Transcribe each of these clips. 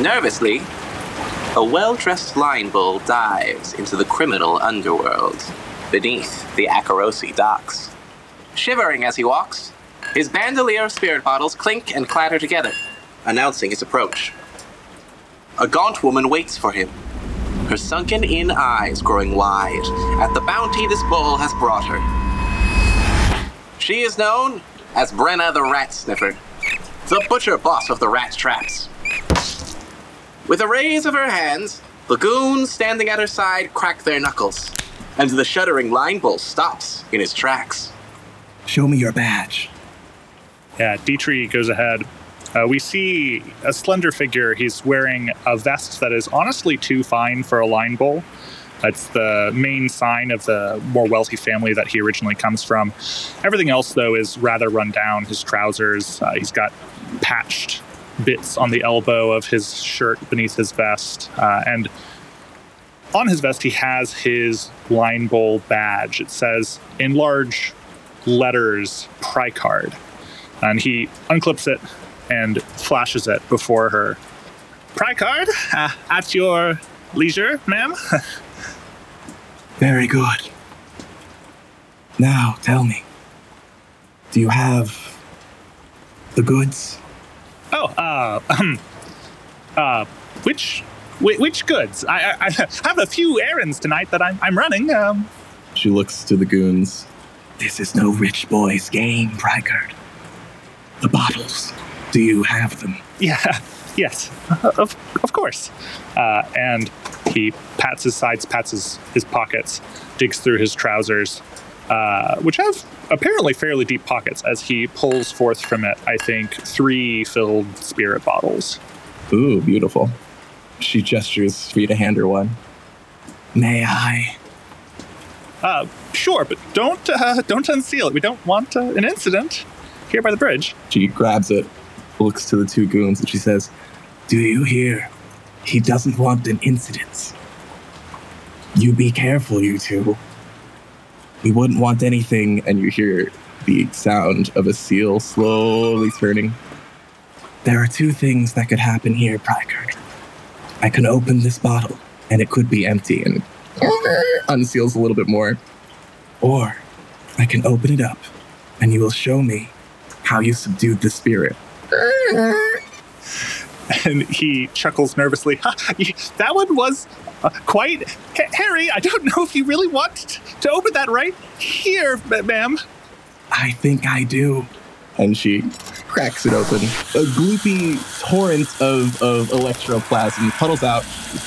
Nervously, a well dressed line bull dives into the criminal underworld beneath the Akorosi docks. Shivering as he walks, his bandolier of spirit bottles clink and clatter together, announcing his approach. A gaunt woman waits for him, her sunken in eyes growing wide at the bounty this bull has brought her. She is known as Brenna the Rat Sniffer, the butcher boss of the rat traps. With a raise of her hands, the goons standing at her side crack their knuckles, and the shuddering line bull stops in his tracks. Show me your badge. Yeah, Ditri goes ahead. Uh, we see a slender figure. He's wearing a vest that is honestly too fine for a line bull. That's the main sign of the more wealthy family that he originally comes from. Everything else, though, is rather run down. His trousers, uh, he's got patched bits on the elbow of his shirt beneath his vest. Uh, and on his vest, he has his line bull badge. It says in large letters, Prycard. And he unclips it and flashes it before her. Prycard, uh, at your leisure, ma'am. Very good. Now, tell me. Do you have the goods? Oh, uh, um, uh, which, which, which goods? I, I, I have a few errands tonight that I'm, I'm running. Um, She looks to the goons. This is no rich boy's game, Prycard. The bottles. Do you have them? yeah, yes, of, of course. Uh, and he pats his sides, pats his, his pockets, digs through his trousers, uh, which have apparently fairly deep pockets, as he pulls forth from it, I think, three filled spirit bottles. Ooh, beautiful. She gestures for you to hand her one. May I? Uh, sure, but don't uh, don't unseal it. We don't want uh, an incident here by the bridge. She grabs it, looks to the two goons, and she says, Do you hear? He doesn't want an incident. You be careful, you two. We wouldn't want anything, and you hear the sound of a seal slowly turning. There are two things that could happen here, Prycard. I can open this bottle, and it could be empty, and unseals a little bit more. Or I can open it up, and you will show me how you subdued the spirit. And he chuckles nervously. That one was uh, quite Ha- Harry. I don't know if you really want to open that right here, ma- ma'am. I think I do. And she cracks it open. A gloopy torrent of, of electroplasm puddles out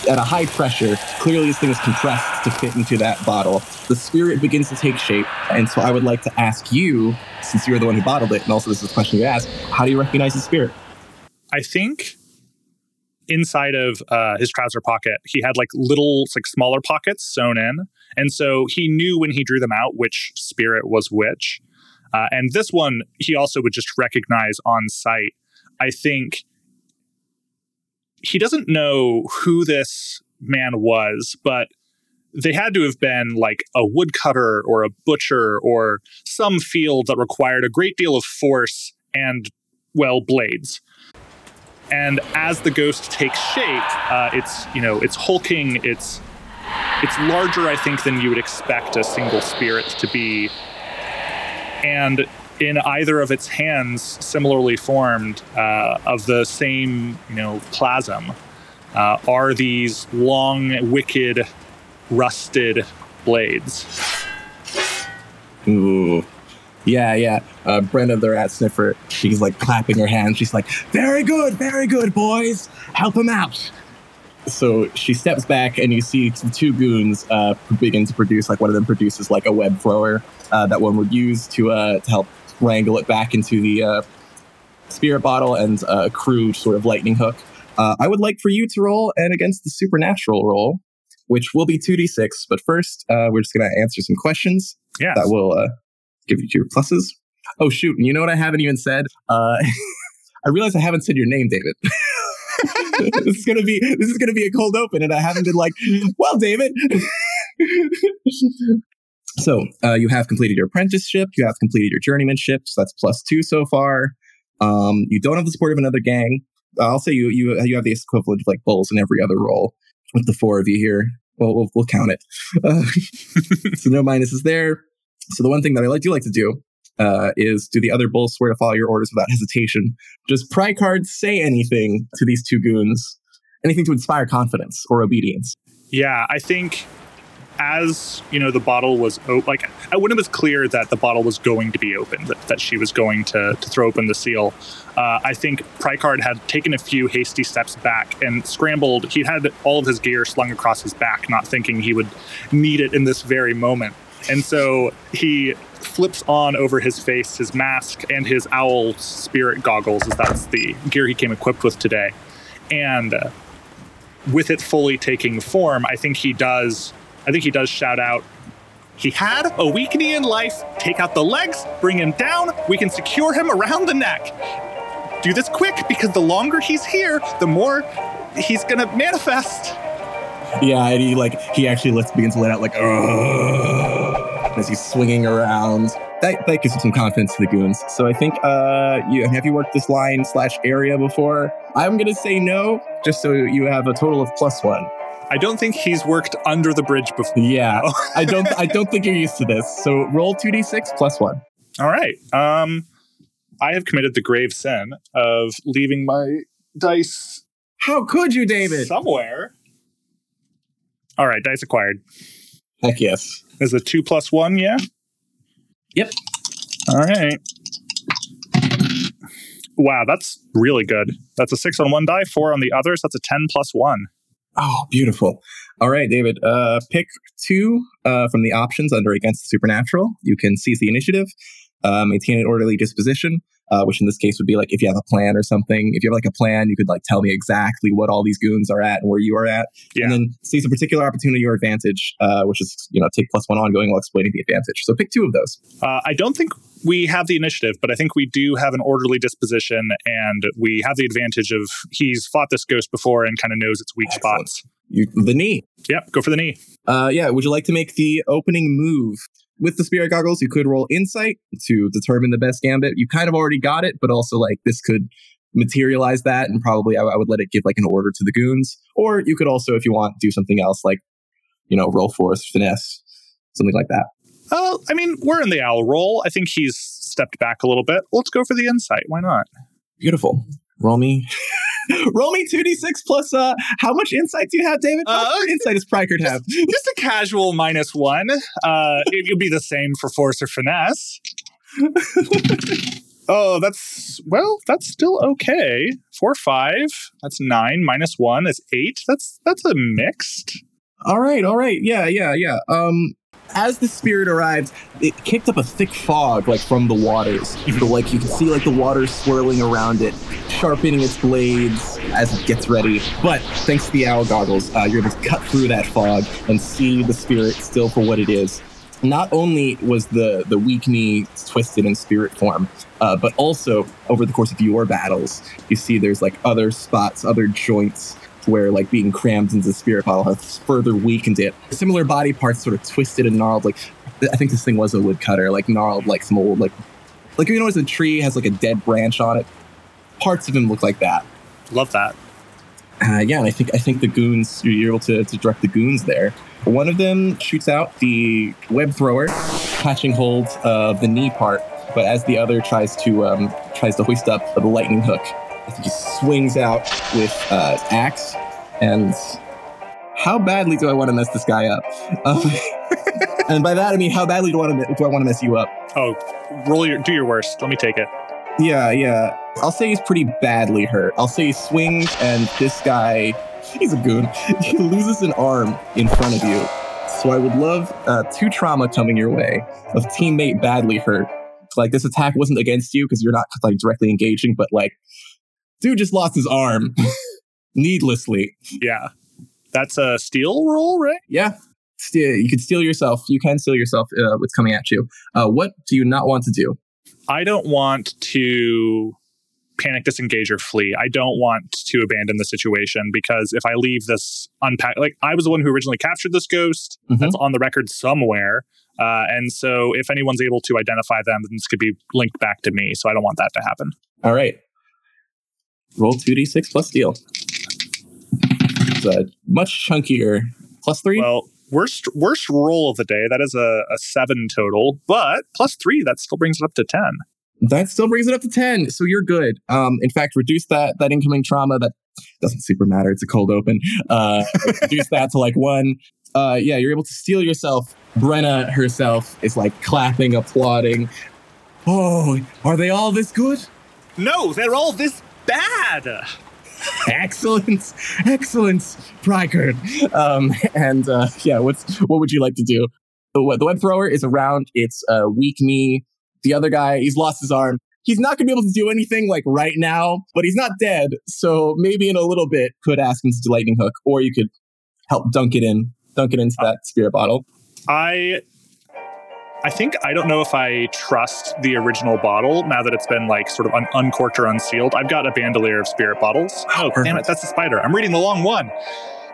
at a high pressure. Clearly, this thing is compressed to fit into that bottle. The spirit begins to take shape. And so I would like to ask you, since you're the one who bottled it, and also this is a question you asked, how do you recognize the spirit? I think inside of uh, his trouser pocket, he had like little, like smaller pockets sewn in. And so he knew when he drew them out which spirit was which. Uh, and this one, he also would just recognize on sight. I think he doesn't know who this man was, but they had to have been like a woodcutter or a butcher or some field that required a great deal of force and, well, blades and as the ghost takes shape, uh, it's you know it's hulking, it's it's larger, I think, than you would expect a single spirit to be, and in either of its hands, similarly formed uh, of the same you know plasm, uh, are these long, wicked, rusted blades. Ooh. Yeah, yeah. Uh, Brenda, the rat sniffer, she's like clapping her hands. She's like, very good, very good, boys. Help him out. So she steps back, and you see two goons uh, begin to produce, like, one of them produces, like, a web thrower uh, that one would use to, uh, to help wrangle it back into the uh, spirit bottle and uh, a crude sort of lightning hook. Uh, I would like for you to roll and against the supernatural roll, which will be 2d6. But first, uh, we're just going to answer some questions Yeah, that will uh, give you your pluses. Oh shoot! And you know what I haven't even said? Uh, I realize I haven't said your name, David. this is gonna be this is gonna be a cold open, and I haven't been like, well, David. so uh, you have completed your apprenticeship. You have completed your journeymanship. So that's plus two so far. Um, you don't have the support of another gang. I'll say you you you have the equivalent of like bulls in every other role with the four of you here. Well, we'll, we'll count it. Uh, so no minuses there. So the one thing that I like do like to do uh, is do the other bulls swear to follow your orders without hesitation? Does Prycard say anything to these two goons? Anything to inspire confidence or obedience? Yeah, I think as you know the bottle was o- like when it was clear that the bottle was going to be opened that, that she was going to, to throw open the seal uh, i think Prycard had taken a few hasty steps back and scrambled he had all of his gear slung across his back not thinking he would need it in this very moment and so he flips on over his face his mask and his owl spirit goggles as that's the gear he came equipped with today and uh, with it fully taking form i think he does I think he does shout out, he had a weakening in life. Take out the legs, bring him down. We can secure him around the neck. Do this quick because the longer he's here, the more he's gonna manifest. Yeah, and he like he actually lets begins to let out like "Ugh," as he's swinging around. That, that gives him some confidence to the goons. So I think uh you have you worked this line slash area before? I'm gonna say no, just so you have a total of plus one. I don't think he's worked under the bridge before. Yeah, I don't. I don't think you're used to this. So roll two d six plus one. All right. Um, I have committed the grave sin of leaving my dice How could you, David? somewhere. All right, dice acquired. Heck yes. Is a two plus one? Yeah. Yep. All right. Wow, that's really good. That's a six on one die, four on the others. That's a ten plus one. Oh, beautiful. All right, David. Uh, pick two uh, from the options under Against the Supernatural. You can seize the initiative, uh, maintain an orderly disposition, uh, which in this case would be like if you have a plan or something. If you have like a plan, you could like tell me exactly what all these goons are at and where you are at. Yeah. And then seize a particular opportunity or advantage, uh, which is, you know, take plus one ongoing while explaining the advantage. So pick two of those. Uh, I don't think we have the initiative, but I think we do have an orderly disposition, and we have the advantage of he's fought this ghost before and kind of knows its weak Excellent. spots. You, the knee. Yep, go for the knee. Uh, yeah. Would you like to make the opening move? With the spirit goggles, you could roll insight to determine the best gambit. You kind of already got it, but also like this could materialize that, and probably I, I would let it give like an order to the goons. Or you could also, if you want, do something else like, you know, roll force, finesse, something like that. Uh, I mean, we're in the owl roll. I think he's stepped back a little bit. Let's go for the insight. Why not? Beautiful. Roll me. roll me 2d6 plus uh how much insight do you have, David? How Uh, much insight does Prycard have? Just a casual minus one. Uh, it, will be the same for force or finesse. oh, that's well, that's still okay. Four five. That's nine minus one is eight. That's that's a mixed. All right, all right. Yeah, yeah, yeah. Um as the spirit arrived, it kicked up a thick fog like from the waters. so like you can see like the water swirling around it, sharpening its blades as it gets ready. But thanks to the owl goggles, uh, you're able to cut through that fog and see the spirit still for what it is. Not only was the the weak knee twisted in spirit form, uh, but also over the course of your battles, you see there's like other spots, other joints where like being crammed into the spirit bottle has further weakened it. Similar body parts sort of twisted and gnarled. Like I think this thing was a woodcutter, like gnarled, like some old like like you know, as a tree has like a dead branch on it. Parts of him look like that. Love that. Uh, yeah, and I think I think the goons you're able to, to direct the goons there. One of them shoots out the web thrower, catching hold of the knee part, but as the other tries to um, tries to hoist up the lightning hook, I think he swings out with uh, axe. And how badly do I want to mess this guy up? Um, and by that I mean how badly do I want to do I want to mess you up? Oh, roll your do your worst. Let me take it. Yeah, yeah. I'll say he's pretty badly hurt. I'll say he swings, and this guy, he's a goon. He loses an arm in front of you. So I would love uh, two trauma coming your way of teammate badly hurt. Like this attack wasn't against you because you're not like directly engaging, but like, dude just lost his arm needlessly. Yeah, that's a steel roll, right? Yeah. Steel, you can steel yourself. You can steel yourself. Uh, what's coming at you? Uh, what do you not want to do? I don't want to panic disengage or flee. I don't want to abandon the situation because if I leave this unpack, like I was the one who originally captured this ghost. Mhm. That's on the record somewhere. Uh, and so if anyone's able to identify them, then this could be linked back to me. So I don't want that to happen. All right. Roll 2d6 plus deal. It's a much chunkier plus three. Well, worst worst roll of the day. That is a, a seven total, but plus three. That still brings it up to ten. that still brings it up to 10. So you're good. Um, in fact, reduce that that incoming trauma. That doesn't super matter. It's a cold open. Uh, reduce that to like one. Uh, yeah, you're able to steel yourself. Brenna herself is like clapping, applauding. Oh, are they all this good? No, they're all this bad. excellence, excellence, Prycard. Um, and uh, yeah, what's what would you like to do? The, the web thrower is around its uh, weak knee. The other guy, he's lost his arm. He's not going to be able to do anything like right now, but he's not dead. So maybe in a little bit, could ask him to lightning hook, or you could help dunk it in, dunk it into that spirit bottle. I I think I don't know if I trust the original bottle now that it's been like sort of un- uncorked or unsealed. I've got a bandolier of spirit bottles. Oh, damn it, that's a spider. I'm reading the long one.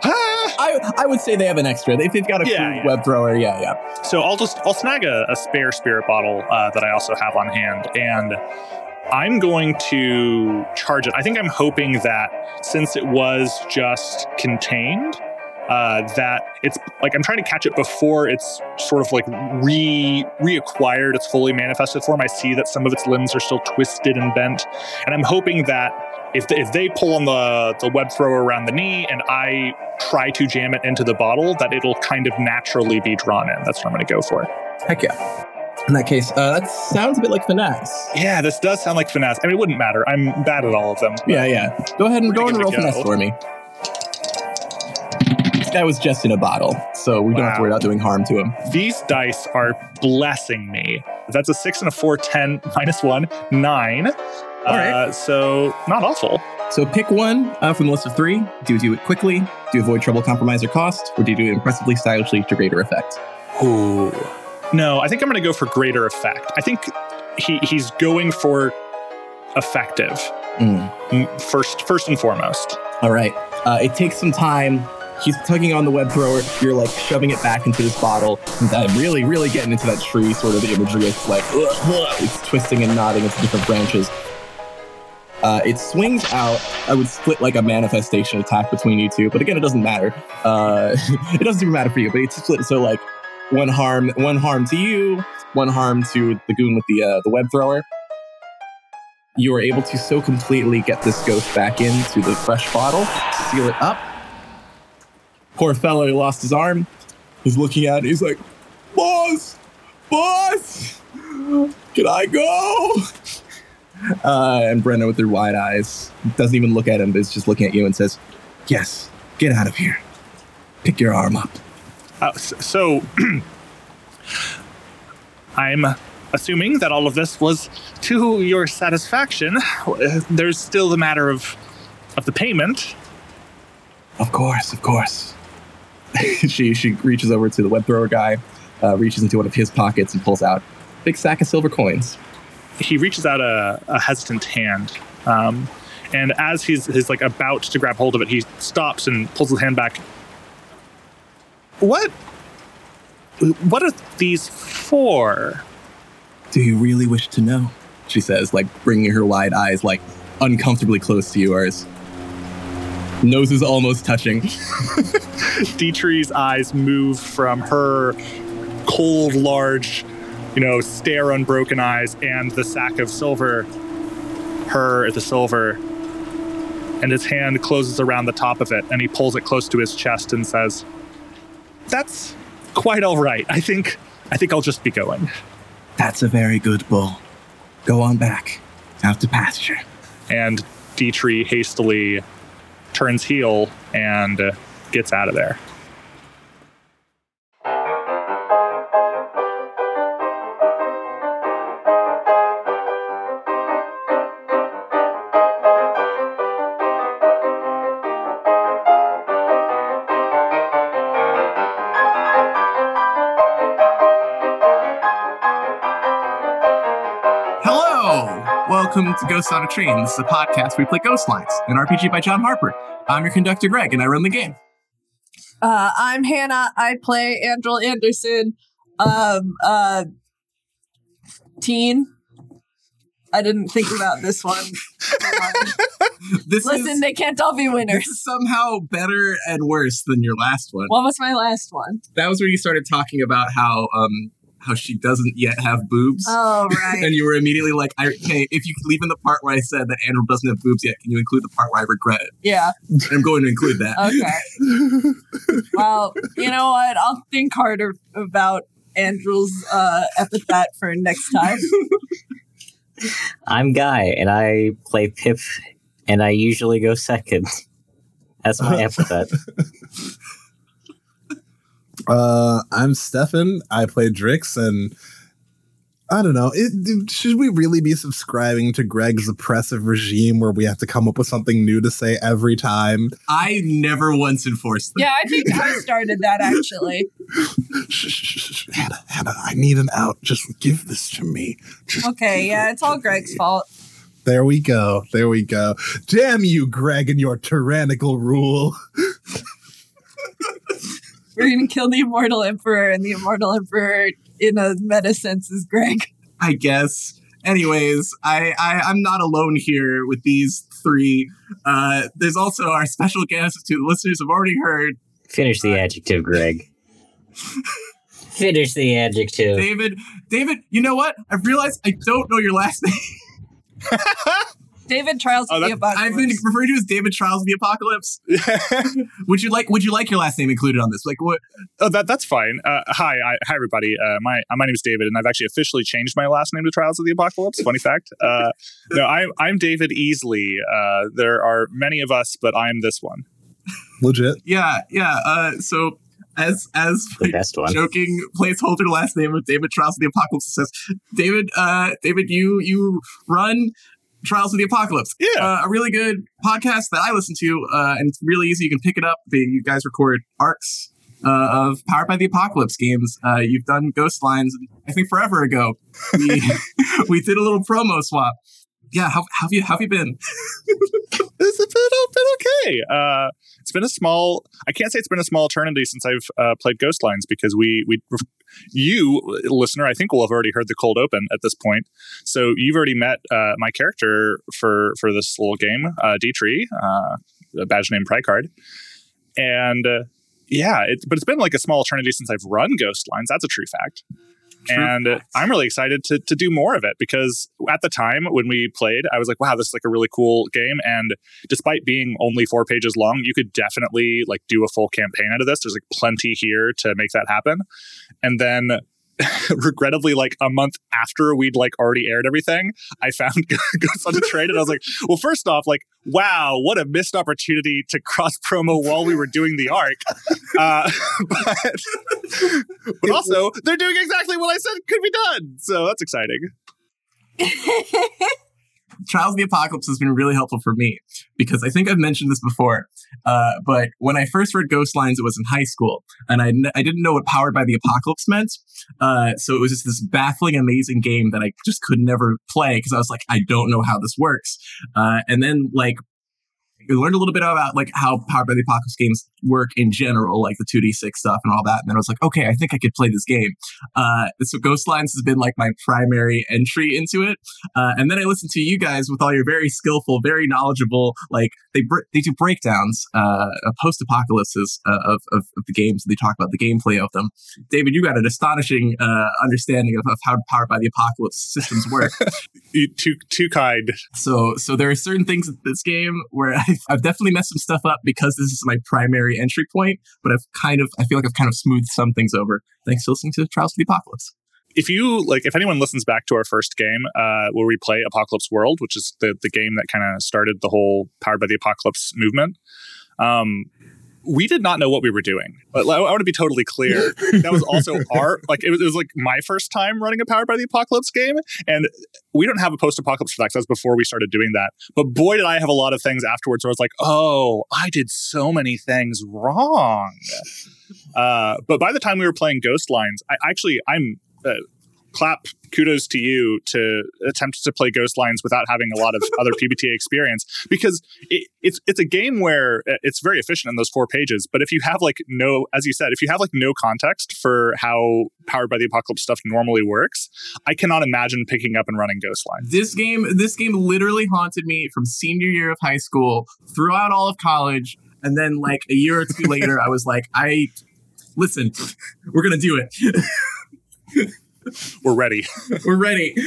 Ah! I I would say they have an extra. If they've got a Yeah, yeah. web thrower, yeah, yeah. So I'll just I'll snag a, a spare spirit bottle uh, that I also have on hand, and I'm going to charge it. I think I'm hoping that since it was just contained, uh, that it's like I'm trying to catch it before it's sort of like re reacquired its fully manifested form. I see that some of its limbs are still twisted and bent, and I'm hoping that if if they pull on the the web thrower around the knee and I try to jam it into the bottle, that it'll kind of naturally be drawn in. That's what I'm going to go for. Heck yeah. In that case, uh, that sounds a bit like finesse. Yeah, this does sound like finesse. I mean, it wouldn't matter. I'm bad at all of them. Yeah, yeah. Go ahead and go and roll to finesse for me. Guy was just in a bottle, so we don't have to worry about doing harm to him. These dice are blessing me. That's a six and a four, ten minus one, nine. All right. Uh, so not awful. So pick one uh, from the list of three. Do you do it quickly? Do you avoid trouble, compromise, or cost? Or do you do it impressively, stylishly to greater effect? Ooh. No, I think I'm going to go for greater effect. I think he, he's going for effective mm, first, first and foremost. All right. Uh, it takes some time. He's tugging on the web thrower. You're like shoving it back into this bottle. And that really, really getting into that tree sort of imagery. It's like ugh, ugh. it's twisting and nodding into different branches. Uh, it swings out. I would split like a manifestation attack between you two, but again, it doesn't matter. Uh, it doesn't even matter for you. But it's split. So like one harm, one harm to you, one harm to the goon with the uh, the web thrower. You are able to so completely get this ghost back into the fresh bottle, seal it up. Poor fellow he lost his arm He's looking at it. He's like, Boss! Boss! Can I go? Uh, and Brenda, with her wide eyes, doesn't even look at him, but is just looking at you and says, Yes, get out of here. Pick your arm up. Uh, so I'm assuming that all of this was to your satisfaction. There's still the matter of of the payment. Of course, of course. she she reaches over to the web thrower guy, uh, reaches into one of his pockets and pulls out a big sack of silver coins. He reaches out a, a hesitant hand, um, and as he's he's like about to grab hold of it, he stops and pulls his hand back. What? What are these for? Do you really wish to know? She says, like bringing her wide eyes like uncomfortably close to yours. Nose is almost touching. Ditri's eyes move from her cold, large, you know, stare unbroken eyes and the sack of silver, her the silver, and his hand closes around the top of it and he pulls it close to his chest and says, That's quite all right. I think I think I'll just be going. That's a very good bull. Go on back. Out to pasture. And Ditri hastily turns heel and uh, gets out of there. Hello! Welcome to Ghosts on a Train. This is a podcast where we play Ghost Lines, an RPG by John Harper. I'm your conductor, Greg, and I run the game. Uh, I'm Hannah. I play Andrel Anderson, um, uh, teen. I didn't think about this one. This Listen, is, they can't all be this winners. is somehow better and worse than your last one. What was my last one? That was where you started talking about how um how she doesn't yet have boobs. Oh, right. And you were immediately like, I, "Okay, if you leave in the part where I said that Andrel doesn't have boobs yet, can you include the part where I regret it?" yeah. I'm going to include that. Okay. well, you know what? I'll think harder about Andrel's uh, epithet for next time. I'm Guy, and I play Pip, and I usually go second. That's my epithet. Uh, I'm Stefan. I play Drix, and I don't know. It, should we really be subscribing to Greg's oppressive regime where we have to come up with something new to say every time? I never once enforced that. yeah, I think I started that actually. Shh, shh, shh, shh. Hannah, Hannah, I need an out. Just give this to me. Just Okay, yeah, it's all Greg's fault. there we go. There we go. Damn you, Greg, and your tyrannical rule. We're gonna kill the immortal emperor, and the immortal emperor, in a meta sense, is Greg. I guess. Anyways, I, I I'm not alone here with these three. Uh, there's also our special guest who the listeners have already heard, Finish the adjective, Greg. Finish the adjective. David. David, you know what? I've realized I don't know your last name. David Trials Oh, of the Apocalypse. I've been referred to as David Trials of the Apocalypse. would you like Would you like your last name included on this? Like what? Oh, that that's fine. Uh, hi, I, hi everybody. Uh, my uh, my name is David, and I've actually officially changed my last name to Trials of the Apocalypse. Funny fact. Uh, no, I'm I'm David Easley. Uh, there are many of us, but I'm this one. Legit. Yeah, yeah. Uh, so as as The my best one. joking placeholder last name of David Trials of the Apocalypse says, David, uh, David, you you run Trials of the Apocalypse. Yeah. Uh, a really good podcast that I listen to, uh, and it's really easy. You can pick it up. They, you guys record arcs uh, of Powered by the Apocalypse games. Uh, you've done Ghost Lines, I think forever ago. We we did a little promo swap. Yeah, how, have you have you been? It's been, been okay. Uh, it's been a small. I can't say it's been a small eternity since I've uh, played Ghost Lines because we we you listener I think will have already heard the cold open at this point. So you've already met uh, my character for for this little game, uh, Ditri, uh, a badge name Prycard, and uh, yeah, it, but it's been like a small eternity since I've run Ghost Lines. That's a true fact. True and facts. I'm really excited to to do more of it because at the time when we played, I was like, "Wow, this is like a really cool game." And despite being only four pages long, you could definitely like do a full campaign out of this. There's like plenty here to make that happen. And then, regrettably, like a month after we'd like already aired everything, I found Ghost on the Train, and I was like, "Well, first off, like, wow, what a missed opportunity to cross promo while we were doing the arc." Uh, but but also they're doing exactly what I said could be done. So that's exciting. Trials of the Apocalypse has been really helpful for me because I think I've mentioned this before. Uh, but when I first read Ghost Lines, it was in high school, and I, n- I didn't know what Powered by the Apocalypse meant. Uh, so it was just this baffling, amazing game that I just could never play because I was like, I don't know how this works. Uh, and then like. I learned a little bit about like how Powered by the Apocalypse games work in general, like the 2D6 stuff and all that. And then I was like, okay, I think I could play this game. Uh, so Ghost Lines has been like my primary entry into it. Uh, and then I listened to you guys with all your very skillful, very knowledgeable, like they br- they do breakdowns, uh, post apocalypses uh, of, of of the games. And they talk about the gameplay of them. David, you got an astonishing uh, understanding of, of how Powered by the Apocalypse systems work. Too too kind. so so there are certain things in this game where I've, definitely messed some stuff up because this is my primary entry point. But I've kind of I feel like I've kind of smoothed some things over thanks to listening to Trials of the Apocalypse. If you like, if anyone listens back to our first game, uh, where we play Apocalypse World, which is the the game that kind of started the whole Powered by the Apocalypse movement, um, we did not know what we were doing. But I want to be totally clear. That was also our like it was, it was like my first time running a Powered by the Apocalypse game, and we don't have a post apocalypse for that. That was before we started doing that. But boy, did I have a lot of things afterwards where I was like, oh, I did so many things wrong. Uh, but by the time we were playing Ghost Lines, I actually I'm uh, clap kudos to you to attempt to play Ghost Lines without having a lot of other PBTA experience because it, it's it's a game where uh, it's very efficient in those four pages. But if you have like no, as you said, if you have like no context for how Powered by the Apocalypse stuff normally works, I cannot imagine picking up and running Ghost Lines. This game, this game literally haunted me from senior year of high school throughout all of college, and then like a year or two later, I was like, I listen, we're gonna do it. We're ready. we're ready.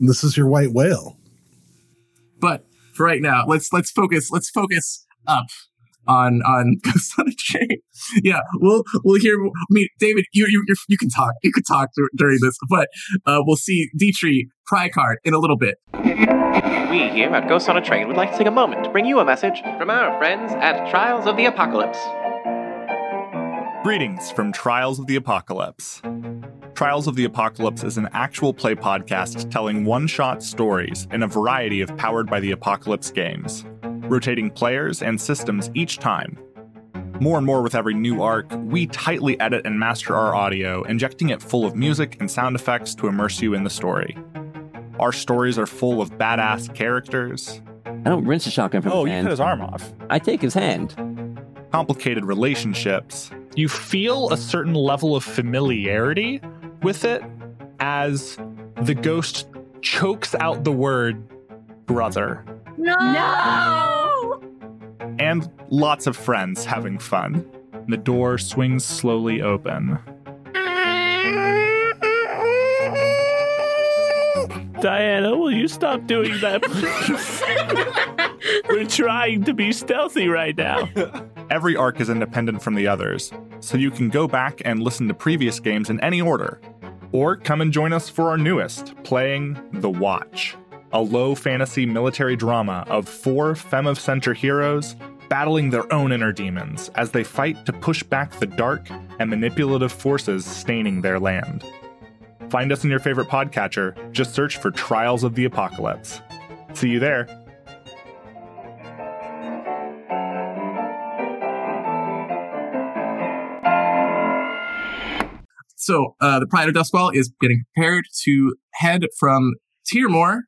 This is your white whale. But for right now, let's let's focus. Let's focus up on on Ghost on a Train. Yeah, we'll we'll hear. I mean, David, you you you're, can talk. You can talk during this, but uh, we'll see Ditri Prycard in a little bit. We here at Ghost on a Train would like to take a moment to bring you a message from our friends at Trials of the Apocalypse. Greetings from Trials of the Apocalypse. Trials of the Apocalypse is an actual play podcast telling one shot stories in a variety of Powered by the Apocalypse games, rotating players and systems each time. More and more with every new arc, we tightly edit and master our audio, injecting it full of music and sound effects to immerse you in the story. Our stories are full of badass characters, I don't rinse a shotgun from Oh, his you hand. cut his arm off. I take his hand. complicated relationships, you feel a certain level of familiarity with it as the ghost chokes out the word brother No. and lots of friends having fun. The door swings slowly open. Diana, will you stop doing that, please? We're trying to be stealthy right now. Every arc is independent from the others, so you can go back and listen to previous games in any order. Or come and join us for our newest, playing The Watch, a low fantasy military drama of four Femme of Center heroes battling their own inner demons as they fight to push back the dark and manipulative forces staining their land. Find us in your favorite podcatcher, just search for Trials of the Apocalypse. See you there. So uh, the Pride of Duskwall is getting prepared to head from Tyrmor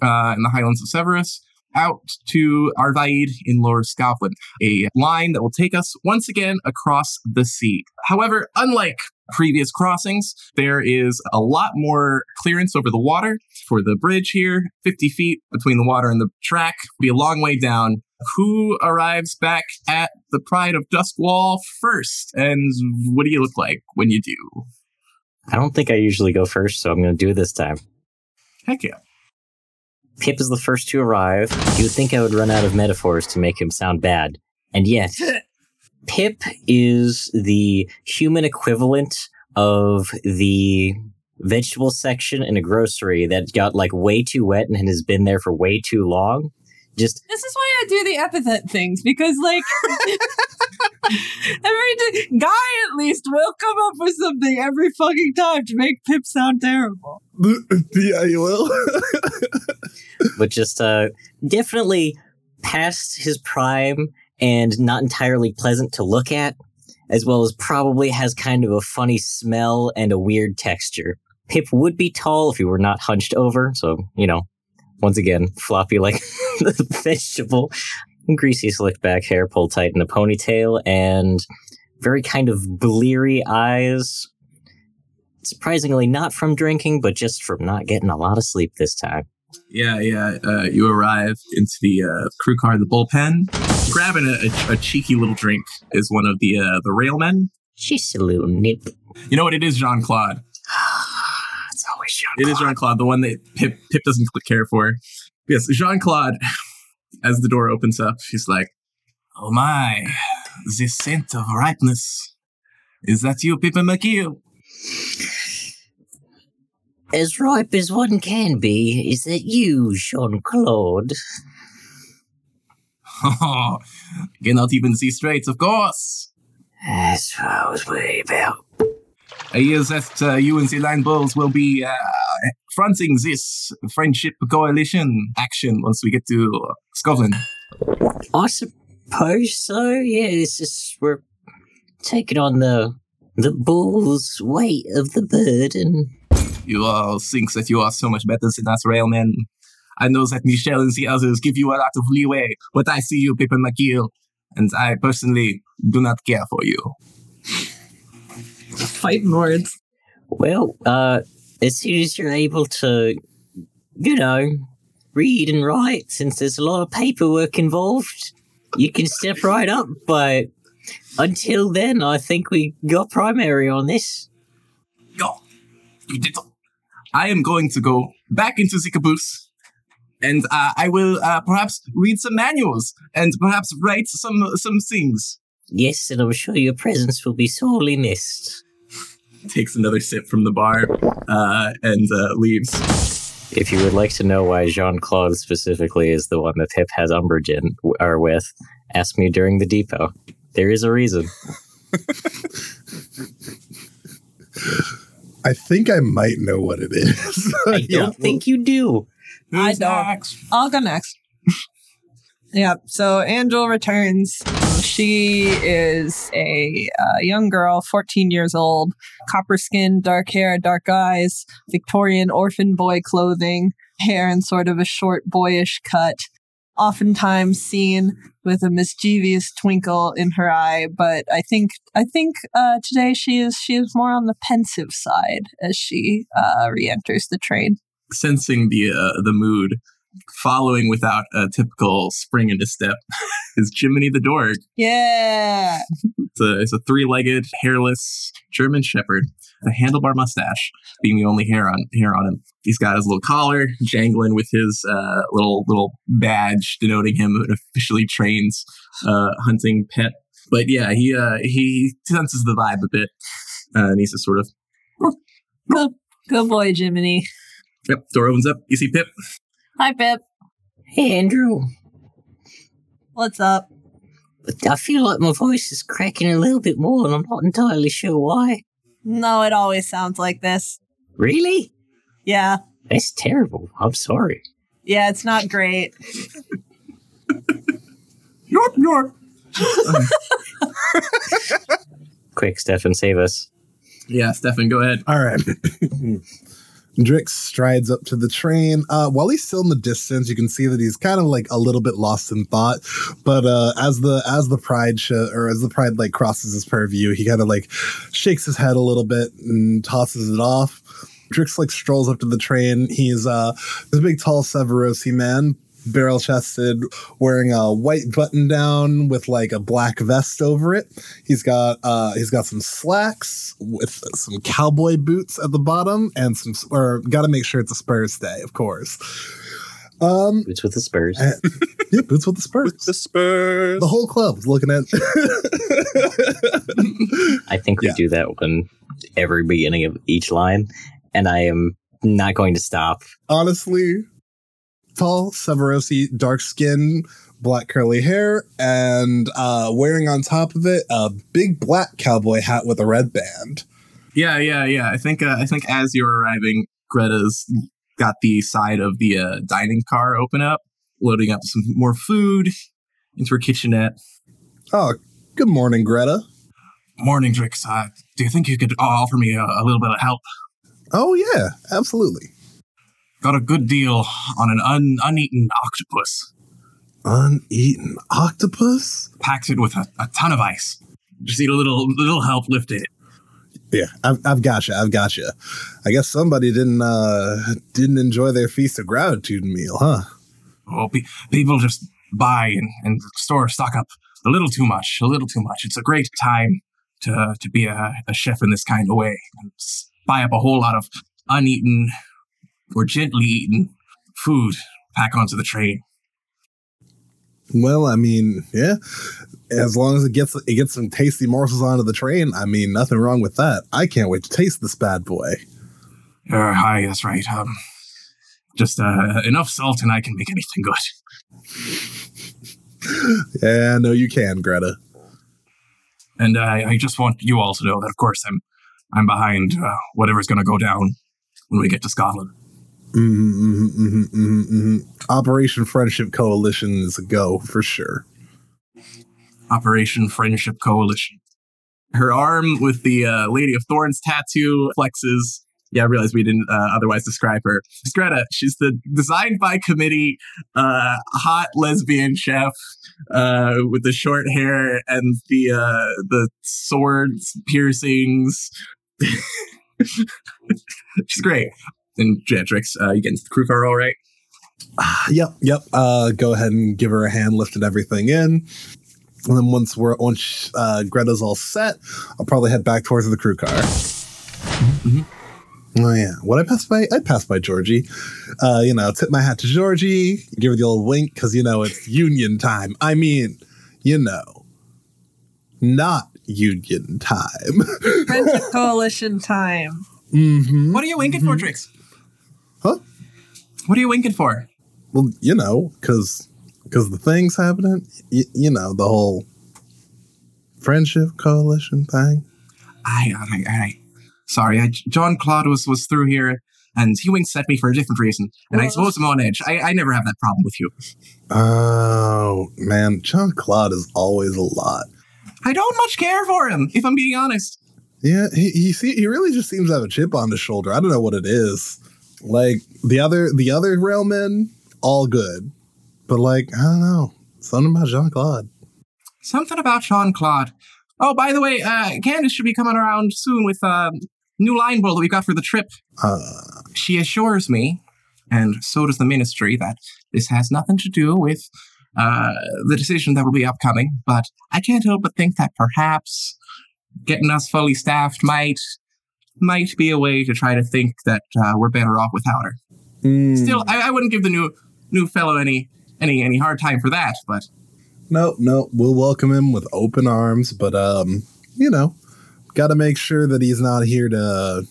uh, in the Highlands of Severos out to Arvaid in Lower Skovlan, a line that will take us once again across the sea. However, unlike previous crossings, there is a lot more clearance over the water for the bridge here, 50 feet between the water and the track, be a long way down. Who arrives back at the Pride of Duskwall first? And what do you look like when you do? I don't think I usually go first, so I'm going to do it this time. Heck yeah. Pip is the first to arrive. You would think I would run out of metaphors to make him sound bad. And yet, Pip is the human equivalent of the vegetable section in a grocery that got like way too wet and has been there for way too long. Just This is why I do the epithet things because, like, every guy at least will come up with something every fucking time to make Pip sound terrible. yeah, you will. but just uh definitely past his prime and not entirely pleasant to look at, as well as probably has kind of a funny smell and a weird texture. Pip would be tall if he were not hunched over, so, you know, once again, floppy like the vegetable, greasy slicked back hair pulled tight in a ponytail, and very kind of bleary eyes. Surprisingly, not from drinking, but just from not getting a lot of sleep this time. Yeah, yeah. Uh, you arrive into the uh, crew car, the bullpen, grabbing a, a, a cheeky little drink. Is one of the uh, the railmen. Just a little nip. You know what? It is Jean Claude. It's always Jean. It is Jean Claude, the one that Pip Pip doesn't care for. Yes, Jean Claude. As the door opens up, he's like, "Oh my, the scent of ripeness. Is that you, Pippa McGee?" As ripe as one can be, is that you, Jean Claude? Oh, cannot even see straight, of course. That's what I was worried about. I hear that uh, you and the Line Bulls will be uh, fronting this friendship coalition action once we get to Skovlan. I suppose so. Yeah, this is we're taking on the the bull's weight of the burden. You all think that you are so much better than us railmen. I know that Michelle and the others give you a lot of leeway, but I see you, Pippin McGill, and I personally do not care for you. Fighting words. Well, uh, as soon as you're able to, you know, read and write, since there's a lot of paperwork involved, you can step right up. But until then, I think we got primary on this. Yo, you did. I am going to go back into the caboose, and uh, I will uh, perhaps read some manuals and perhaps write some some things. Yes, and I'm sure your presence will be sorely missed. Takes another sip from the bar uh, and uh, leaves. If you would like to know why Jean Claude specifically is the one that Pip has umbrage in or with, ask me during the depot. There is a reason. I think I might know what it is. I don't think you do. I don't. Next? I'll go next. yeah. So Andrel returns. She is a uh, young girl, 14 years old, copper skin, dark hair, dark eyes, Victorian orphan boy clothing, hair in sort of a short boyish cut. Oftentimes seen with a mischievous twinkle in her eye, but I think I think uh, today she is she is more on the pensive side as she uh, re-enters the train. Sensing the uh, the mood, following without a typical spring into step, is Jiminy the Dork. Yeah. It's a, it's a three-legged, hairless German Shepherd, with a handlebar mustache being the only hair on hair on him. He's got his little collar jangling with his uh, little little badge denoting him an officially trained uh, hunting pet. But yeah, he uh, he senses the vibe a bit, uh, and he's just sort of Good, good boy, Jiminy. yep. Door opens up. You see Pip. Hi, Pip. Hey, Andrel. What's up? I feel like my voice is cracking a little bit more, and I'm not entirely sure why. No, it always sounds like this. Really? Yeah. That's terrible. I'm sorry. Yeah, it's not great. York, York. Quick, Stefan, save us. Yeah, Stefan, go ahead. All right. Drix strides up to the train. Uh, while he's still in the distance, you can see that he's kind of like a little bit lost in thought. But uh, as the as the pride sh- or as the pride like crosses his purview, he kind of like shakes his head a little bit and tosses it off. Drix like strolls up to the train. He's uh this big tall Severosi man, barrel chested, wearing a white button down with like a black vest over it. He's got uh he's got some slacks with some cowboy boots at the bottom and some or got to make sure it's a Spurs day, of course. Um Boots with the Spurs. uh, yeah, boots with the Spurs. The Spurs. The whole club's looking at. I think we Yeah. do that one every beginning of each line, and I am not going to stop. Honestly, tall, Severosi, dark skin, black curly hair, and uh, wearing on top of it a big black cowboy hat with a red band. Yeah, yeah, yeah. I think uh, I think as you're arriving, Greta's got the side of the uh, dining car open up, loading up some more food into her kitchenette. Oh, good morning, Greta. Morning, Drix. Uh, do you think you could offer me a, a little bit of help? Oh yeah, absolutely. Got a good deal on an un- uneaten octopus. Uneaten octopus. Packed it with a, a ton of ice. Just need a little little help lifting it. Yeah, I've, I've got you. I've got you. I guess somebody didn't uh didn't enjoy their feast of gratitude meal, huh? Oh, pe- people just buy and, and store stock up a little too much, a little too much. It's a great time to to be a, a chef in this kind of way. And buy up a whole lot of uneaten or gently eaten food, pack onto the train. Well, I mean, yeah. As long as it gets it gets some tasty morsels onto the train, I mean, nothing wrong with that. I can't wait to taste this bad boy. Uh, hi, that's right. Um, just uh, enough salt and I can make anything good. Yeah, no, you can, Greta. And uh, I just want you all to know that, of course, I'm I'm behind uh, whatever's going to go down when we get to Skovlan. Mm-hmm, mm-hmm, mm-hmm, mm-hmm. Operation Friendship Coalition is a go for sure. Operation Friendship Coalition. her arm with the uh, Lady of Thorns tattoo flexes. Yeah, I realized we didn't uh, otherwise describe her. Greta, she's the designed by committee, uh, hot lesbian chef uh, with the short hair and the uh, the swords piercings. she's great. And Jetrix, uh, you get into the crew car all right? Yep, yep. Uh, go ahead and give her a hand, lifted everything in. And then once we're once uh, Greta's all set, I'll probably head back towards the crew car. Mm-hmm. Oh yeah, what I pass by? I pass by Georgie. Uh, you know, tip my hat to Georgie, give her the old wink because you know it's union time. I mean, you know, not union time. Friendship coalition time. mm-hmm. What are you winking for, Drix? What are you winking for? Well, you know, because because the thing's happening. Y- you know, the whole friendship coalition thing. I, all right. Sorry, I, Jean Claude was, was through here, and he winked at me for a different reason. And I suppose I'm on edge. I, I never have that problem with you. Oh man, Jean Claude is always a lot. I don't much care for him, if I'm being honest. Yeah, he he see, he really just seems to have a chip on his shoulder. I don't know what it is. Like the other the other railmen, all good, but like I don't know something about Jean Claude. Something about Jean Claude. Oh, by the way, uh, Candace should be coming around soon with uh, new line bull that we got for the trip. Uh, She assures me, and so does the ministry, that this has nothing to do with uh, the decision that will be upcoming. But I can't help but think that perhaps getting us fully staffed might might be a way to try to think that uh, we're better off without her. mm, Still, I, I wouldn't give the new new fellow any any any hard time for that. But no, no, we'll welcome him with open arms, but um, you know, got to make sure that he's not here to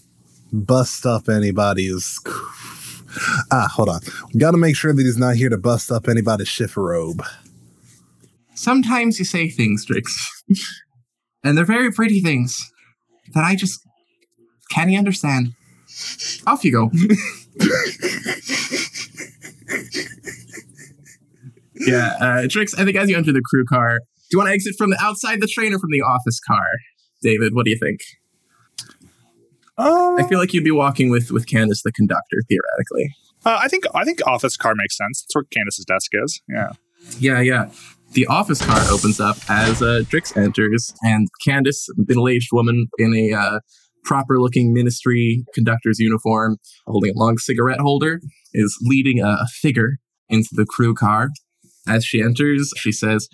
bust up anybody's. Ah, hold on. Got to make sure that he's not here to bust up anybody's chifforobe. sometimes you say things, Drix, and they're very pretty things that I just can't understand. Off you go. yeah, uh, Drix, I think as you enter the crew car, do you want to exit from the outside the train or from the office car? David, what do you think? Uh, I feel like you'd be walking with with Candace, the conductor, theoretically. uh, I think I think office car makes sense. That's where Candace's desk is. Yeah. Yeah, yeah. The office car opens up as uh, Drix enters, and Candace, middle-aged woman in a uh, proper-looking ministry conductor's uniform, holding a long cigarette holder, is leading a, figure into the crew car. As she enters, she says,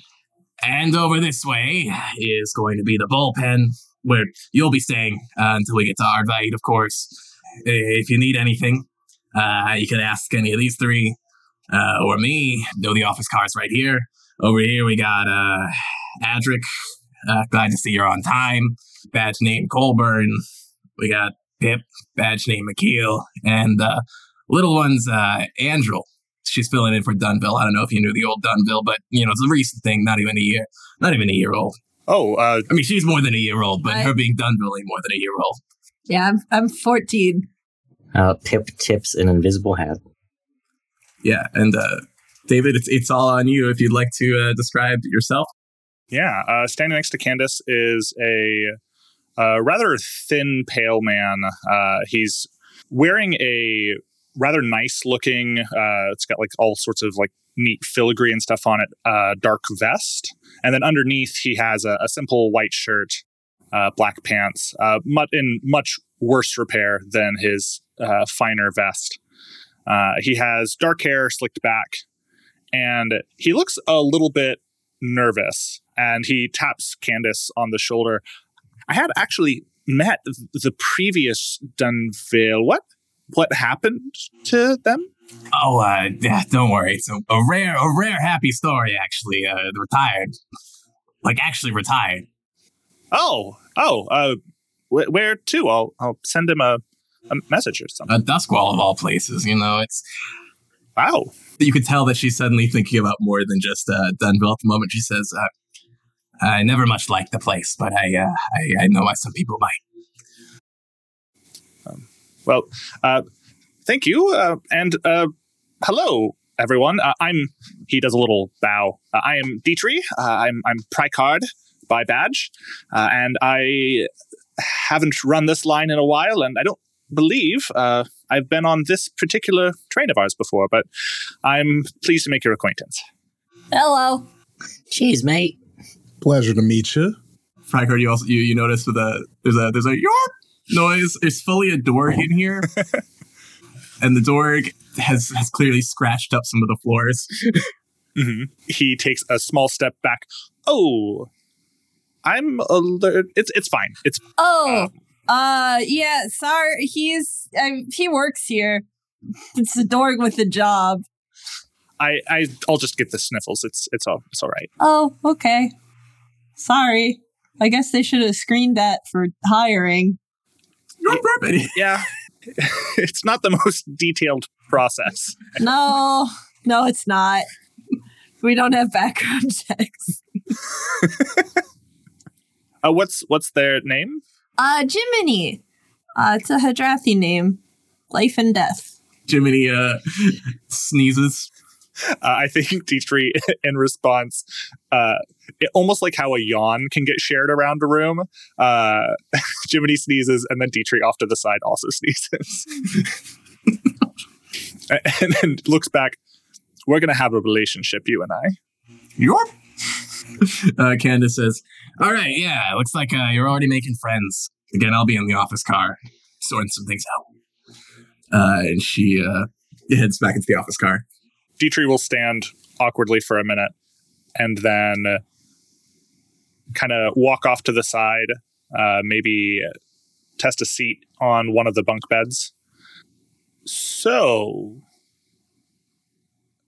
"And over this way is going to be the bullpen, where you'll be staying uh, until we get to Ardvite, of course. If you need anything, uh, you can ask any of these three uh, or me. Know the office car's right here. Over here we got uh, Adric. Uh, glad to see you're on time. Badge name Colburn. We got Pip. Badge name McKeel. And uh, little one's uh, Andrel. She's filling in for Dunville. I don't know if you knew the old Dunville, but you know it's a recent thing. Not even a year. Not even a year old. Oh, uh, I mean, she's more than a year old, but Right. her being Dunville ain't more than a year old. Yeah, I'm, I'm 14. Uh, Pip tips an invisible hat. Yeah, and uh, David, it's it's all on you if you'd like to uh, describe yourself. Yeah, uh, standing next to Candace is a uh, rather thin, pale man. Uh, he's wearing a rather nice looking. Uh, it's got like all sorts of like neat filigree and stuff on it. Uh, dark vest, and then underneath he has a, a simple white shirt, uh, black pants, uh, much in much worse repair than his uh, finer vest. He has dark hair slicked back, and he looks a little bit nervous and he taps Candace on the shoulder. I had actually met the previous Dunvale. What what happened to them? Oh, uh, yeah, don't worry. It's a, a rare, a rare happy story. Actually, uh, retired, like actually retired. Oh, oh, uh, wh- where to? I'll I'll send him a, a message or something. A Duskwall of all places. You know, it's Wow. you could tell that she's suddenly thinking about more than just uh, Dunville at the moment. She says, uh, "I never much liked the place, but I, uh, I, I know why some people might." Well, uh, thank you, uh, and uh, hello, everyone. Uh, I'm. He does a little bow. Uh, I am Ditri. Uh, I'm I'm Prycard, by badge, uh, and I haven't run this line in a while, and I don't believe uh, I've been on this particular train of ours before, but I'm pleased to make your acquaintance. Hello. Cheers, mate. Pleasure to meet you. Prycard, you also you, you notice with a there's a there's a yorp noise. There's fully a door in here, and the door has has clearly scratched up some of the floors. hmm He takes a small step back. Oh, I'm alert. It's it's fine. It's Oh, uh, yeah. Sorry, he's uh, he works here. It's the dork with the job. I I I'll just get the sniffles. It's it's all it's all right. Oh, okay. Sorry. I guess they should have screened that for hiring. Yorp, yorp. Yeah, it's not the most detailed process. No, no, it's not. We don't have background checks. Uh, what's what's their name? Uh, Jiminy. Uh, it's a Hadrathi name. Life and death. Jiminy uh, sneezes. Uh, I think Ditri, in response, uh, it, almost like how a yawn can get shared around a room. Uh, Jiminy sneezes, and then Ditri off to the side also sneezes, and then looks back. We're gonna have a relationship, you and I. Yorp. Uh, Candace says, "All right, yeah, looks like uh, you're already making friends. Again, I'll be in the office car, sorting some things out." Uh, and she uh, heads back into the office car. Ditri will stand awkwardly for a minute and then kind of walk off to the side, uh, maybe test a seat on one of the bunk beds. So,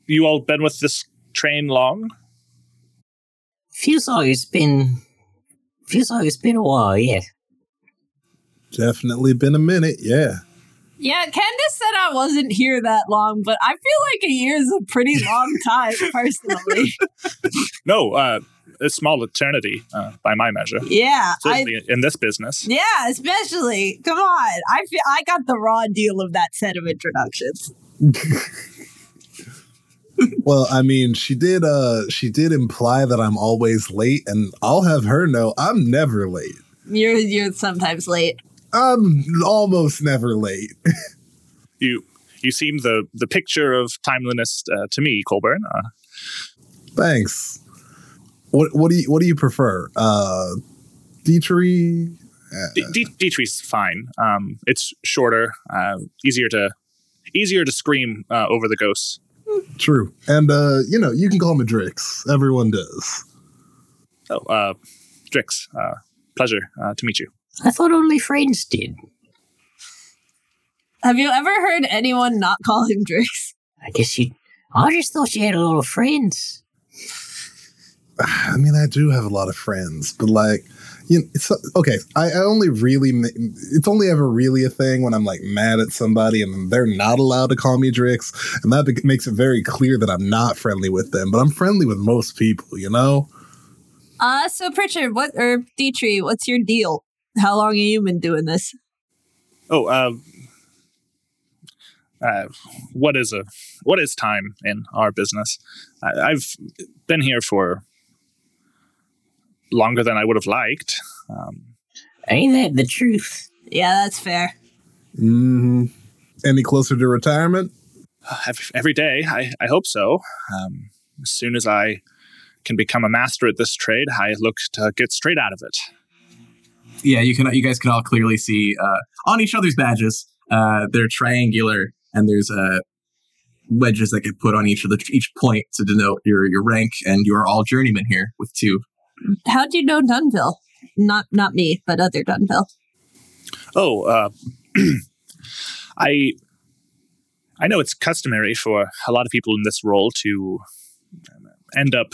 you all been with this train long? Feels like it's been. Feels like it's been a while, yeah. Definitely been a minute, yeah. Yeah, Candace said I wasn't here that long, but I feel like a year is a pretty long time, personally. No, uh, a small eternity uh, by my measure. Yeah, I, Certainly in this business. yeah, especially. Come on, I feel I got the raw deal of that set of introductions. Well, I mean, she did uh she did imply that I'm always late, and I'll have her know I'm never late. You're you're sometimes late. I'm almost never late. You you seem the the picture of timeliness uh, to me, Colburn. Uh, Thanks. What what do you what do you prefer? Uh Ditri? D- D- Ditri's fine. Um, it's shorter, uh, easier to easier to scream uh, over the ghosts. True. And uh, you know, you can call me Drix. Everyone does. Oh, uh, Drix, uh, pleasure uh, to meet you. I thought only friends did. Have you ever heard anyone not call him Drix? I guess you. I just thought you had a lot of friends. I mean, I do have a lot of friends, but like, you know, it's okay. I, I only really, it's only ever really a thing when I'm like mad at somebody and they're not allowed to call me Drix, and that be- makes it very clear that I'm not friendly with them. But I'm friendly with most people, you know. Uh, so Prycard, what or Ditri, what's your deal? How long have you been doing this? Oh, uh, uh, what is a what is time in our business? I, I've been here for longer than I would have liked. Um, Ain't that the truth? Yeah, that's fair. hmm Any closer to retirement? every, every day, I, I hope so. Um, as soon as I can become a master at this trade, I look to get straight out of it. Yeah, you can. You guys can all clearly see uh, on each other's badges. Uh, they're triangular, and there's uh, wedges that get put on each of the each point to denote your your rank, and you are all journeymen here with two. How'd you know Dunville? Not not me, but other Dunville. Oh, uh, I I know it's customary for a lot of people in this role to end up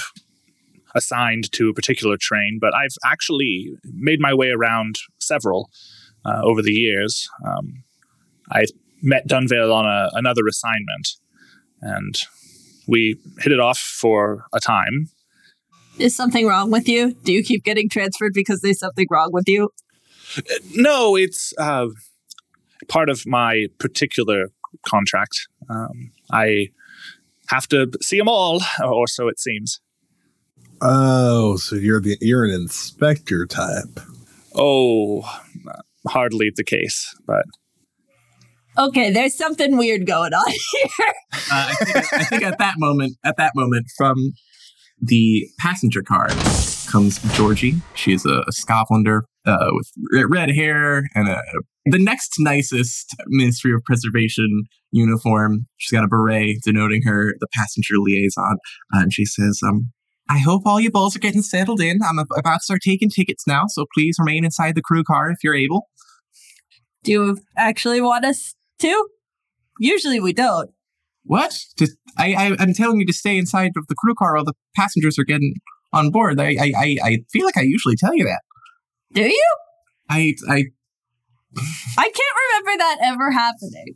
assigned to a particular train, but I've actually made my way around several uh, over the years. Um, I met Dunvale on a, another assignment, and we hit it off for a time. Is something wrong with you? Do you keep getting transferred because there's something wrong with you? No, it's uh, part of my particular contract. Um, I have to see them all, or so it seems. Oh, so you're the you're an inspector type. Oh, hardly the case, but Okay, there's something weird going on here. Uh, I, think, I think at that moment, at that moment, from the passenger car comes Georgie. She's a, a Skovlander uh, with red hair and a, the next nicest Ministry of Preservation uniform. She's got a beret denoting her the passenger liaison, uh, and she says, "Um, I hope all you bulls are getting settled in. I'm about to start taking tickets now, so please remain inside the crew car if you're able." Do you actually want us to? Usually we don't. What? Just, I, I, I'm telling you to stay inside of the crew car while the passengers are getting on board. I, I, I, I feel like I usually tell you that. Do you? I, I, I can't remember that ever happening.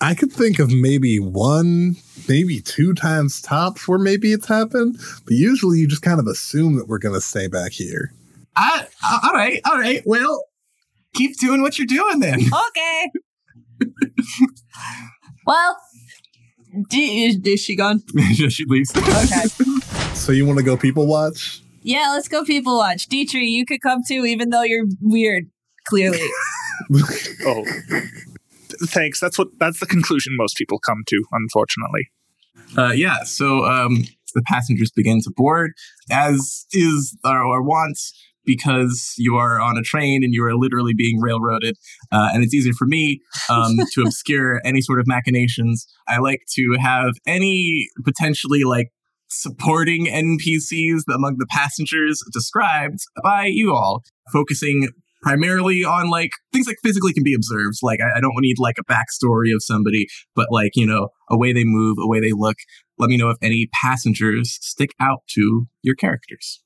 I could think of maybe one, maybe two times tops where maybe it's happened, but usually you just kind of assume that we're going to stay back here. I, uh, all right, all right. Well, keep doing what you're doing then. Okay. well, do, is, is she gone? she leaves. Okay. So you want to go people watch? Yeah, let's go people watch. Ditri, you could come too, even though you're weird, clearly. oh, thanks. That's what that's the conclusion most people come to, unfortunately. Uh, yeah. So um, the passengers begin to board, as is our, our want, because you are on a train and you are literally being railroaded, uh, and it's easier for me um, to obscure any sort of machinations. I like to have any potentially like supporting NPCs among the passengers described by you all, focusing primarily on like things like physically can be observed. Like I, I don't need like a backstory of somebody, but like you know a way they move, a way they look. Let me know if any passengers stick out to your characters.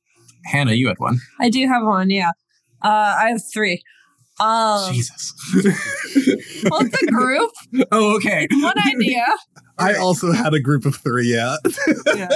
Hannah, you had one. I do have one, yeah. Uh, I have three. Um, Jesus. well, it's a group. oh, okay. One idea. I also had a group of three, yeah. Yeah.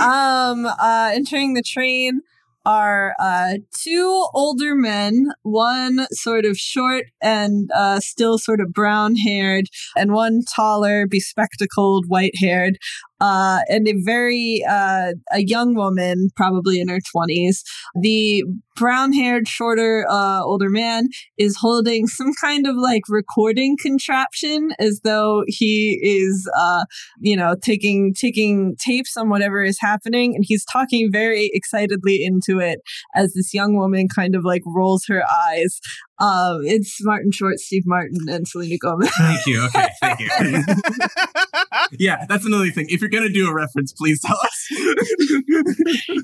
Um, uh, entering the train are uh, two older men, one sort of short and uh, still sort of brown haired, and one taller, bespectacled, white haired, uh, and a very uh, a young woman, probably in her twenties. The brown haired, shorter, uh, older man is holding some kind of like recording contraption, as though he is, uh, you know, taking taking tapes on whatever is happening, and he's talking very excitedly into it as this young woman kind of like rolls her eyes. Um, it's Martin Short, Steve Martin, and Selena Gomez. Thank you. Okay, thank you. yeah, that's another thing. If you're gonna do a reference, please tell us.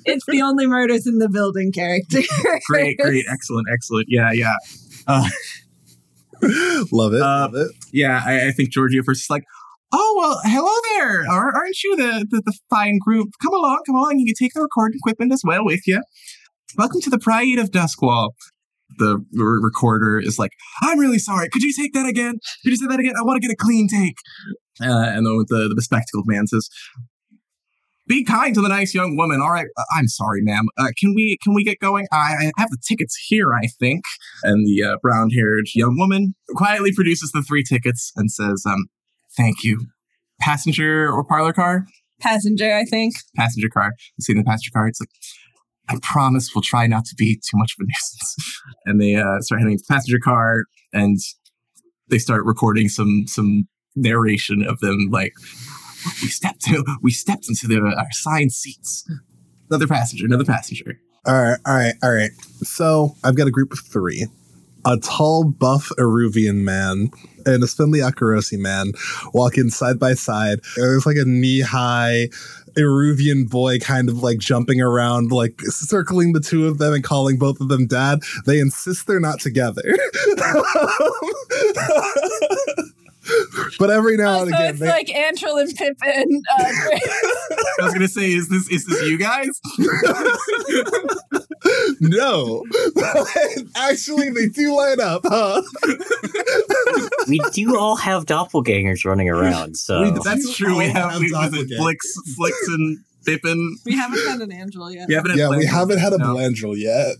it's the only murders in the building character. great, great, excellent, excellent. Yeah, yeah. Uh, love it, uh, love it. Yeah, I, I think Georgia first is like, oh well, hello there. Ar- Aren't you the, the the fine group? Come along, come along. You can take the recording equipment as well with you. Welcome to the Pride of Duskwall. The recorder is like, I'm really sorry. Could you take that again? Could you say that again? I want to get a clean take. Uh, and then the, the bespectacled man says, be kind to the nice young woman. All right, uh, I'm sorry, ma'am. Uh, can we can we get going? I, I have the tickets here, I think. And the uh, brown-haired young woman quietly produces the three tickets and says, "Um, thank you." Passenger or parlor car? Passenger, I think. Passenger car. You see the passenger car? It's like, I promise we'll try not to be too much of a nuisance. And they uh, start heading to the passenger car, and they start recording some some narration of them like we stepped to, we stepped into the, our assigned seats. Another passenger, another passenger. All right, all right, all right. So I've got a group of three. A tall, buff Iruvian man and a spindly Akorosi man walk in side by side. There's like a knee-high Iruvian boy kind of like jumping around, like circling the two of them and calling both of them dad. They insist they're not together. Um, but every now Oh, and so again, it's they, like Andrel and Pippin. Uh, I was gonna say, is this is this you guys? no, actually, they do line up, huh? we do all have doppelgangers running around, so We- That's true. We have have we, was it doppelgangers. Flicks, Flicks, and Pippin. we haven't had an Andrel yet. You haven't had yeah, we haven't had a No. Blandrel yet.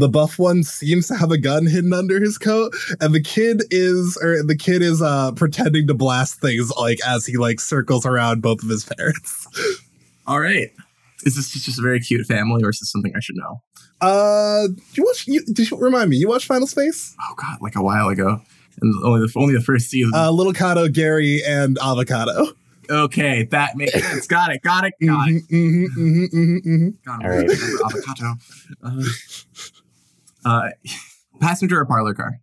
The buff one seems to have a gun hidden under his coat, and the kid is, or the kid is, uh, pretending to blast things like as he like circles around both of his parents. All right. Is this just a very cute family, or is this something I should know? Uh, did you watch? You, did you remind me? You watched Final Space? Oh God, like a while ago, and only the only the first season. Uh, Little Cato, Gary, and Avocado. okay, that makes sense. Got it. Got it. Got it. Mhm, mhm, mhm, mhm, mhm. Got it. All right. Avocado. Uh, uh, passenger or parlor car?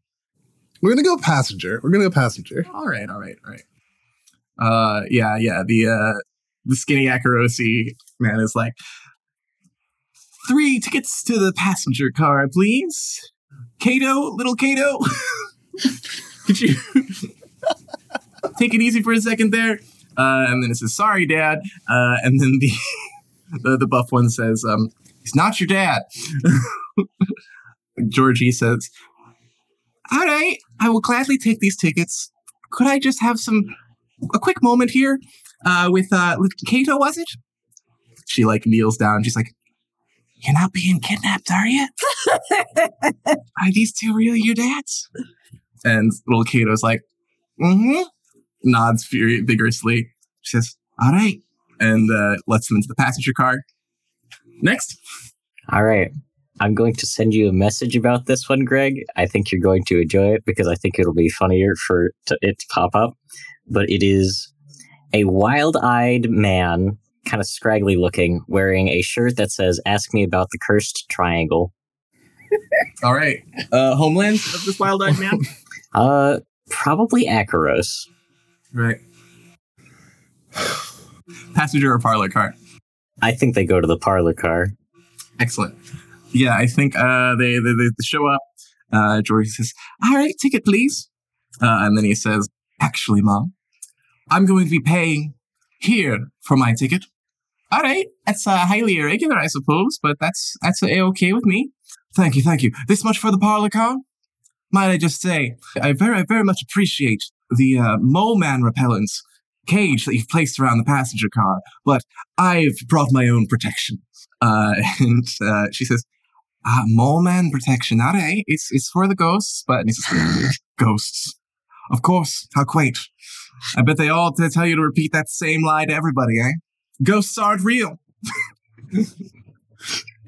We're gonna go passenger. We're gonna go passenger. All right, all right, all right. Uh, yeah, yeah. The uh, the skinny Akorosi man is like three tickets to the passenger car, please. Kato, little Kato, could you take it easy for a second there? Uh, and then it says, "Sorry, Dad." Uh, and then the the, the buff one says, um, "He's not your dad." Georgie says, "All right, I will gladly take these tickets. Could I just have some a quick moment here uh, with uh, with Kato? Was it?" She like kneels down. She's like, "You're not being kidnapped, are you? are these two really your dads?" And little Kato's like, "Mm-hmm." Nods furi- vigorously. She says, "All right," and uh, lets them into the passenger car. Next. All right. I'm going to send you a message about this one, Greg. I think you're going to enjoy it because I think it'll be funnier for to, it to pop up. But it is a wild-eyed man, kind of scraggly looking, wearing a shirt that says "Ask me about the cursed triangle." All right. Uh, homeland of this wild-eyed man. Uh, probably Akoros. right. Passenger or parlor car? I think they go to the parlor car. Excellent. Yeah, I think uh, they, they they show up. Uh, George says, "All right, ticket, please." Uh, and then he says, "Actually, mom, I'm going to be paying here for my ticket." All right, that's uh, highly irregular, I suppose, but that's that's a okay with me. Thank you, thank you. This much for the parlor car. Might I just say, I very, very much appreciate the uh, mole man repellents cage that you've placed around the passenger car, but I've brought my own protection. Uh, and uh, she says, uh, mole man protection, all right, it's, it's for the ghosts, but says, ghosts. Of course, how quaint. I bet they all tell you to repeat that same lie to everybody, eh? Ghosts aren't real.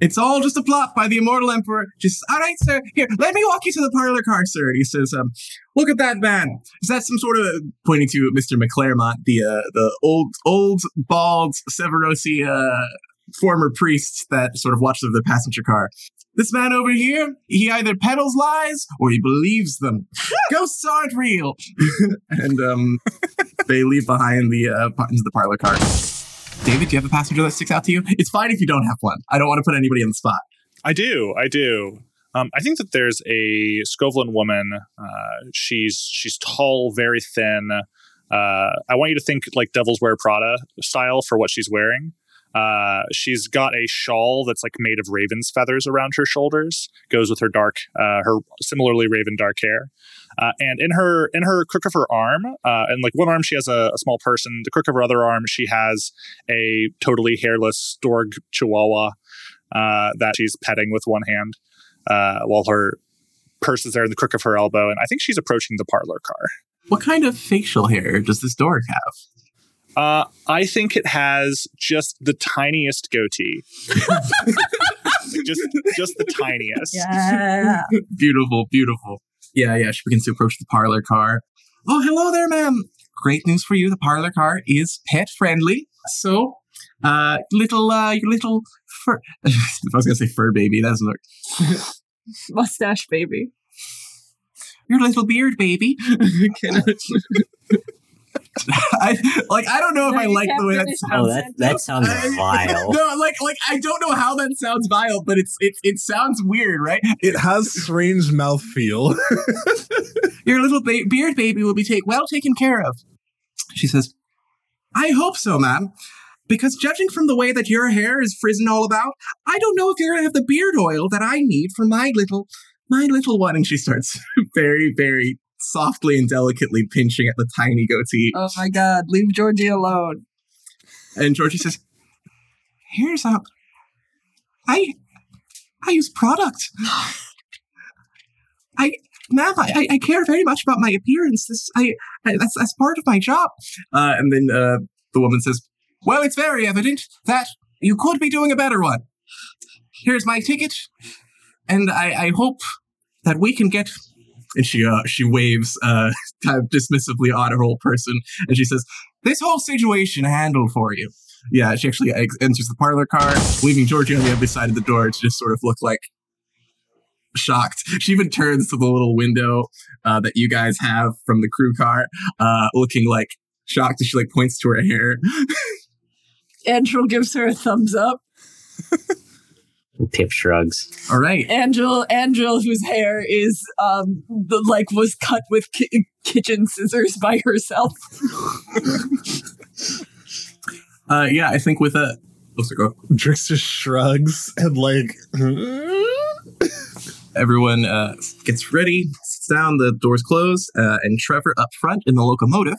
It's all just a plot by the immortal emperor. Just all right, sir. Here, let me walk you to the parlor car, sir. He says, um, "Look at that man. Is that some sort of pointing to Mister McClaremont, the uh, the old old bald Severosi uh, former priest that sort of watched over the passenger car? This man over here, he either peddles lies or he believes them. Ghosts aren't real." and um, they leave behind the uh, par- into the parlor car. David, do you have a passenger that sticks out to you? It's fine if you don't have one. I don't want to put anybody on the spot. I do. I do. Um, I think that there's a Skovlan woman. Uh, she's she's tall, very thin. Uh, I want you to think like Devil's Wear Prada style for what she's wearing. Uh, she's got a shawl that's like made of raven's feathers around her shoulders. Goes with her dark, uh, her similarly raven dark hair. Uh, and in her in her crook of her arm, uh, and like one arm she has a, a small person. The crook of her other arm she has a totally hairless Storg Chihuahua uh, that she's petting with one hand, while her purse is there in the crook of her elbow. And I think she's approaching the parlor car. What kind of facial hair does this dork have? Uh, I think it has just the tiniest goatee. just just the tiniest. Yeah. beautiful, beautiful. Yeah, yeah. She begins to approach the parlor car. Oh, hello there, ma'am. Great news for you. The parlor car is pet friendly. So, uh, little, uh, your little fur. I was gonna say fur baby. That doesn't work. Mustache baby. Your little beard baby. Can I- I like. I don't know if No, I like the way that sounds. Oh, that that sounds vile. no, like like I don't know how that sounds vile, but it's it it sounds weird, right? It has strange mouthfeel. Your little ba- beard baby will be take well taken care of. She says, "I hope so, ma'am." Because judging from the way that your hair is frizzing all about, I don't know if you're gonna have the beard oil that I need for my little, my little one. And she starts very, very softly and delicately pinching at the tiny goatee. Oh my god, leave Georgie alone. And Georgie says, "Here's up. I, I use product. I, ma'am, I, I- care very much about my appearance. This, I, I that's that's part of my job." Uh, and then uh, the woman says, Well, it's very evident that you could be doing a better one. Here's my ticket, and I, I hope that we can get. And she uh, she waves uh, kind of dismissively on her old person, and she says, "This whole situation handled for you." Yeah, she actually enters the parlor car, leaving Georgie on the other side of the door to just sort of look like shocked. She even turns to the little window uh, that you guys have from the crew car, uh, looking like shocked as she like points to her hair. Andrel gives her a thumbs up. Pip shrugs. All right. Andrel, Andrel, whose hair is um the, like was cut with ki- kitchen scissors by herself. Uh, yeah, I think with a. Let's go. Drix just shrugs and like Everyone uh, gets ready, sits down, the doors close, uh, and Trevor up front in the locomotive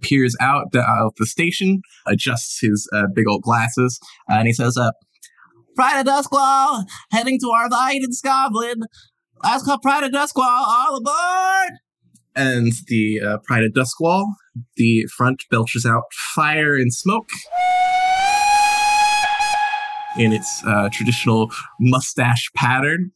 peers out the, out the station, adjusts his uh, big old glasses, uh, and he says, uh, Pride of Duskwall, heading to our light in Skovlan. Last call Pride of Duskwall, all aboard! And the uh, Pride of Duskwall, the front belches out fire and smoke in its uh, traditional mustache pattern.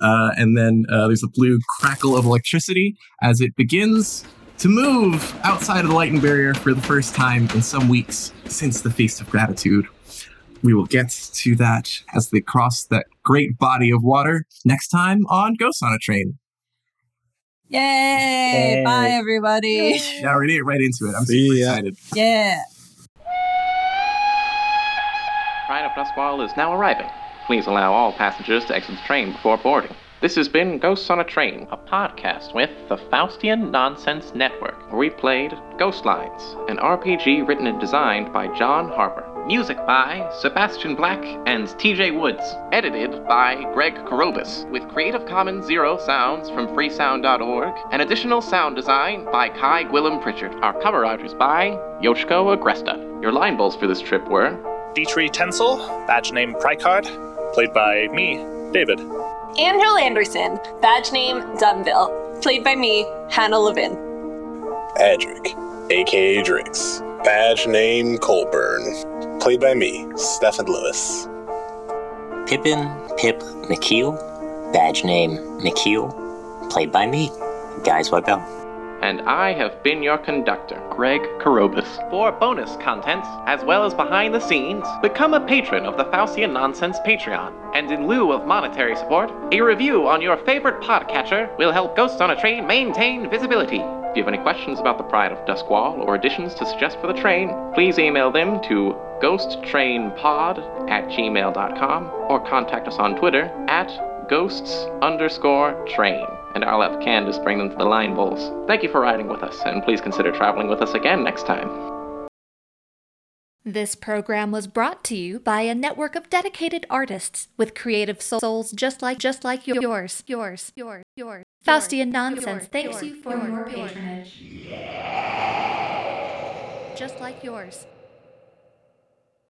Uh, and then uh, there's a blue crackle of electricity as it begins to move outside of the lighting barrier for the first time in some weeks since the Feast of Gratitude. We will get to that as they cross that great body of water next time on Ghosts on a Train. Yay! Yay. Bye, everybody. Yeah, we're gonna get right into it. I'm See super ya. excited. Yeah. Pride of Duskwall is now arriving. Please allow all passengers to exit the train before boarding. This has been Ghosts on a Train, a podcast with the Faustian Nonsense Network, where we played Ghost Lines, an RPG written and designed by John Harper. Music by Sebastian Black and TJ Woods. Edited by Greg Karobis, with Creative Commons Zero sounds from freesound.org, and additional sound design by Kai Gwillem Pritchard. Our cover art is by Yoshiko Agresta. Your line bulls for this trip were Ditri Tensel, badge name Prycard, played by me, David. Andrel Anderson, badge name Dunville, played by me, Hannah Levin. Adric, aka Drix. Badge name Colburn. Played by me, Stephen Lewis. Pippin Pip McKeel, badge name McKeel, played by me, Guys Webel. And I have been your conductor, Greg Karobis. For bonus content, as well as behind the scenes, become a patron of the Faustian Nonsense Patreon. And in lieu of monetary support, a review on your favorite podcatcher will help Ghosts on a Train maintain visibility. If you have any questions about the Pride of Duskwall or additions to suggest for the train, please email them to ghosttrainpod at gmail.com or contact us on Twitter at ghosts underscore train and I'll have Candace bring them to the line bulls. Thank you for riding with us, and please consider traveling with us again next time. This program was brought to you by a network of dedicated artists with creative souls just like just like yours, yours, yours, yours. Faustian Nonsense thanks you for your patronage. Just like yours.